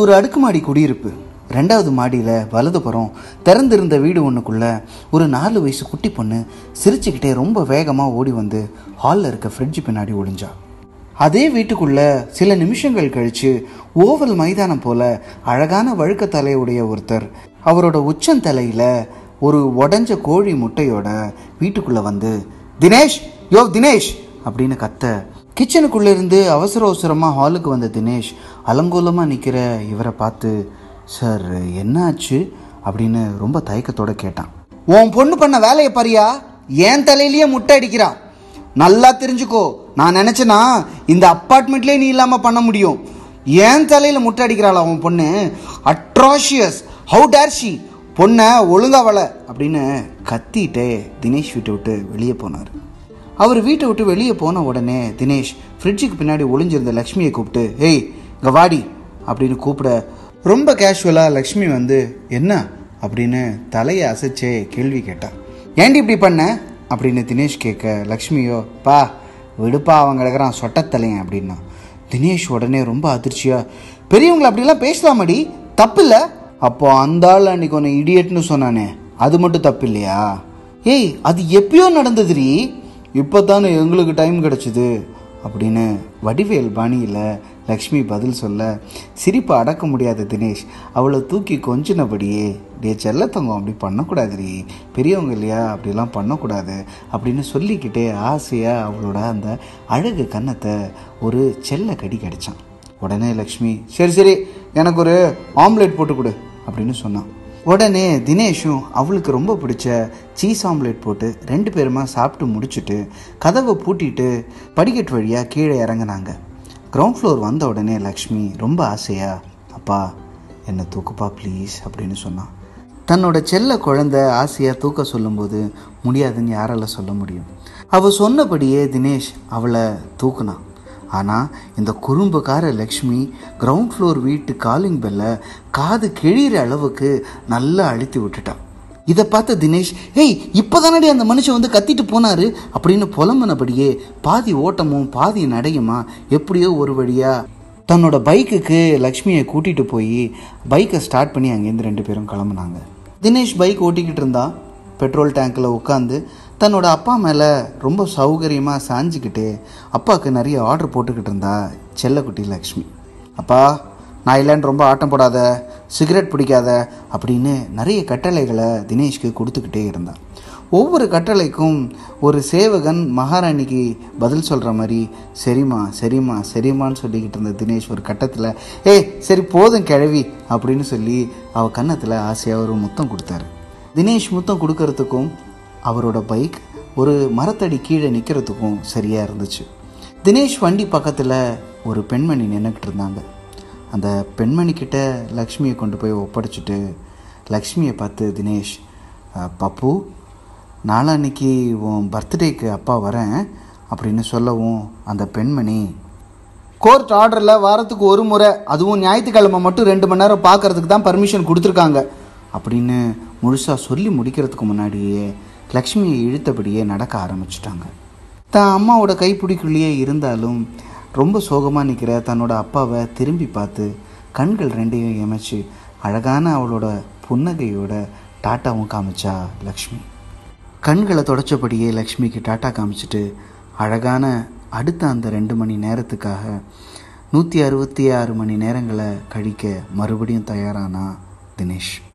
ஒரு அடுக்குமாடி குடியிருப்பு. ரெண்டாவது மாடியில் வலதுபுறம் திறந்திருந்த வீடு ஒன்றுக்குள்ளே ஒரு நாலு வயசு குட்டி பொண்ணு சிரிச்சுக்கிட்டே ரொம்ப வேகமாக ஓடி வந்து ஹாலில் இருக்க ஃப்ரிட்ஜ் பின்னாடி ஒளிஞ்சா. அதே வீட்டுக்குள்ளே சில நிமிஷங்கள் கழித்து ஓவல் மைதானம் போல அழகான வழுக்க தலையுடைய ஒருத்தர் அவரோட உச்சந்தலையில் ஒரு உடஞ்ச கோழி முட்டையோட வீட்டுக்குள்ளே வந்து தினேஷ் யோ தினேஷ் அப்படின்னு கத்த கிச்சனுக்குள்ளேருந்து அவசர அவசரமாக ஹாலுக்கு வந்த தினேஷ் அலங்கோலமாக நிற்கிற இவரை பார்த்து சார் என்னாச்சு அப்படின்னு ரொம்ப தயக்கத்தோட கேட்டான் உன் பொண்ணு பண்ண வேலையை பாரியா என் தலையிலேயே முட்டை அடிக்கிறா நல்லா தெரிஞ்சுக்கோ நான் நினச்சேனா இந்த அப்பார்ட்மெண்ட்லேயே நீ இல்லாமல் பண்ண முடியும் ஏன் தலையில் முட்டை அடிக்கிறாளா உன் பொண்ணு அட்ராஷியஸ் ஹவு டேர்ஷி பொண்ணை ஒழுங்கா வள. அப்படின்னு கத்திட்டே தினேஷ் வீட்டை விட்டு வெளியே போனார். அவர் வீட்டை விட்டு வெளியே போன உடனே தினேஷ் ஃப்ரிட்ஜுக்கு பின்னாடி ஒளிஞ்சிருந்த லக்ஷ்மியை கூப்பிட்டு ஏய் இங்கே வாடி அப்படின்னு கூப்பிட ரொம்ப கேஷுவலாக லக்ஷ்மி வந்து என்ன? அப்படின்னு தலையை அசைச்சே கேள்வி கேட்டா. ஏன்டி இப்படி பண்ண? அப்படின்னு தினேஷ் கேட்க லக்ஷ்மியோ பா விடுப்பா அவன் கிடக்குறான் சொட்டத்தலையன் அப்படின்னா. தினேஷ் உடனே ரொம்ப அதிர்ச்சியா பெரியவங்களை அப்படிலாம் பேசலாமடி? தப்பு இல்லை? அப்போ அந்த ஆள் அன்னைக்கு ஒன்று இடியட்னு சொன்னானே அது மட்டும் தப்பு இல்லையா? ஏய் அது எப்பயோ நடந்ததுரி இப்போ தானே எங்களுக்கு டைம் கிடச்சிது? அப்படின்னு வடிவேல் பாணியில் லக்ஷ்மி பதில் சொல்ல சிரிப்பை அடக்க முடியாத தினேஷ். அவளை தூக்கி கொஞ்சினபடியே டே செல்லத்தவங்க அப்படி பண்ணக்கூடாதுரி பெரியவங்க இல்லையா? அப்படிலாம் பண்ணக்கூடாது. அப்படின்னு சொல்லிக்கிட்டே ஆசையாக அவளோட அந்த அழகு கன்னத்தை ஒரு செல்ல கடி கிடச்சான். உடனே லக்ஷ்மி சரி சரி எனக்கு ஒரு ஆம்லெட் போட்டு கொடு அப்படின்னு சொன்னான். உடனே தினேஷும் அவளுக்கு ரொம்ப பிடிச்ச சீஸ் ஆம்லேட் போட்டு ரெண்டு பேருமா சாப்பிட்டு முடிச்சுட்டு கதவை பூட்டிட்டு படிக்கட்டு வழியாக கீழே இறங்குனாங்க. கிரவுண்ட் ஃப்ளோர் வந்த உடனே லக்ஷ்மி ரொம்ப ஆசையா அப்பா என்னை தூக்குப்பா ப்ளீஸ் அப்படின்னு சொன்னான் தன்னோட செல்ல குழந்தை ஆசையாக தூக்க சொல்லும்போது முடியாதுன்னு யாரால சொல்ல முடியும். அவள் சொன்னபடியே தினேஷ் அவளை தூக்குனான். ஆனால் இந்த குறும்புக்கார லக்ஷ்மி கிரவுண்ட் ஃப்ளோர் வீட்டு காலிங் பெல்லை காது கிழிகிற அளவுக்கு நல்லா அழுத்தி விட்டுட்டான் இதை பார்த்த தினேஷ் ஏய் இப்போதானடி அந்த மனுஷன் வந்து கத்திட்டு போனாரு? அப்படின்னு புலம்புனபடியே பாதி ஓட்டமும் பாதி நடையுமா எப்படியோ ஒரு வழியாக தன்னோட பைக்குக்கு லக்ஷ்மியை கூட்டிகிட்டு போய் பைக்கை ஸ்டார்ட் பண்ணி அங்கேருந்து ரெண்டு பேரும் கிளம்புனாங்க. தினேஷ் பைக் ஓட்டிக்கிட்டு இருந்தா பெட்ரோல் டேங்க்கில் உட்காந்து தன்னோட அப்பா மேலே ரொம்ப சௌகரியமாக சாஞ்சிக்கிட்டு அப்பாவுக்கு நிறைய ஆர்டர் போட்டுக்கிட்டு இருந்தா செல்லக்குட்டி லக்ஷ்மி. அப்பா நான் இல்லைன்னு ரொம்ப ஆட்டம் போடாத சிகரெட் பிடிக்காத அப்படின்னு நிறைய கட்டளைகளை தினேஷ்க்கு கொடுத்துக்கிட்டே இருந்தான் ஒவ்வொரு கட்டளைக்கும் ஒரு சேவகன் மகாராணிக்கு பதில் சொல்கிற மாதிரி சரிம்மா சரிம்மா சரிம்மான்னு சொல்லிக்கிட்டு இருந்த தினேஷ் ஒரு கட்டத்தில் ஏய் சரி போதும் கிழவி அப்படின்னு சொல்லி அவள் கன்னத்தில் ஆசையாக ஒரு முத்தம் கொடுத்தாரு. தினேஷ் முத்தம் கொடுக்கறதுக்கும் அவரோட பைக் ஒரு மரத்தடி கீழே நிற்கிறதுக்கும் சரியாக இருந்துச்சு. தினேஷ் வண்டி பக்கத்தில் ஒரு பெண்மணி நின்றுக்கிட்டு இருந்தாங்க. அந்த பெண்மணிக்கிட்ட லக்ஷ்மியை கொண்டு போய் ஒப்படைச்சிட்டு லக்ஷ்மியை பார்த்து தினேஷ் பப்பு நாளான்னைக்கு உன் பர்த்டேக்கு அப்பா வரேன் அப்படின்னு சொல்லவும் அந்த பெண்மணி கோர்ட் ஆர்டரில் வாரத்துக்கு ஒரு முறை அதுவும் ஞாயிற்றுக்கிழமை மட்டும் ரெண்டு மணி நேரம் பார்க்கறதுக்கு தான் பர்மிஷன் கொடுத்துருக்காங்க அப்படின்னு முழுசாக சொல்லி முடிக்கிறதுக்கு முன்னாடியே லக்ஷ்மியை இழுத்தபடியே நடக்க ஆரம்பிச்சிட்டாங்க. தான் அம்மாவோட கைப்பிடிக்குள்ளேயே இருந்தாலும் ரொம்ப சோகமாக நிற்கிற தன்னோட அப்பாவை திரும்பி பார்த்து கண்கள் ரெண்டையும் இமைச்சு அழகான அவளோட புன்னகையோட டாட்டாவும் காமிச்சா லக்ஷ்மி. கண்களை தொடச்சபடியே லக்ஷ்மிக்கு டாட்டா காமிச்சிட்டு அழகான அடுத்த அந்த ரெண்டு மணி நேரத்துக்காக நூற்றி அறுபத்தி ஆறு மணி நேரங்களை கழிக்க மறுபடியும் தயாரானா தினேஷ்.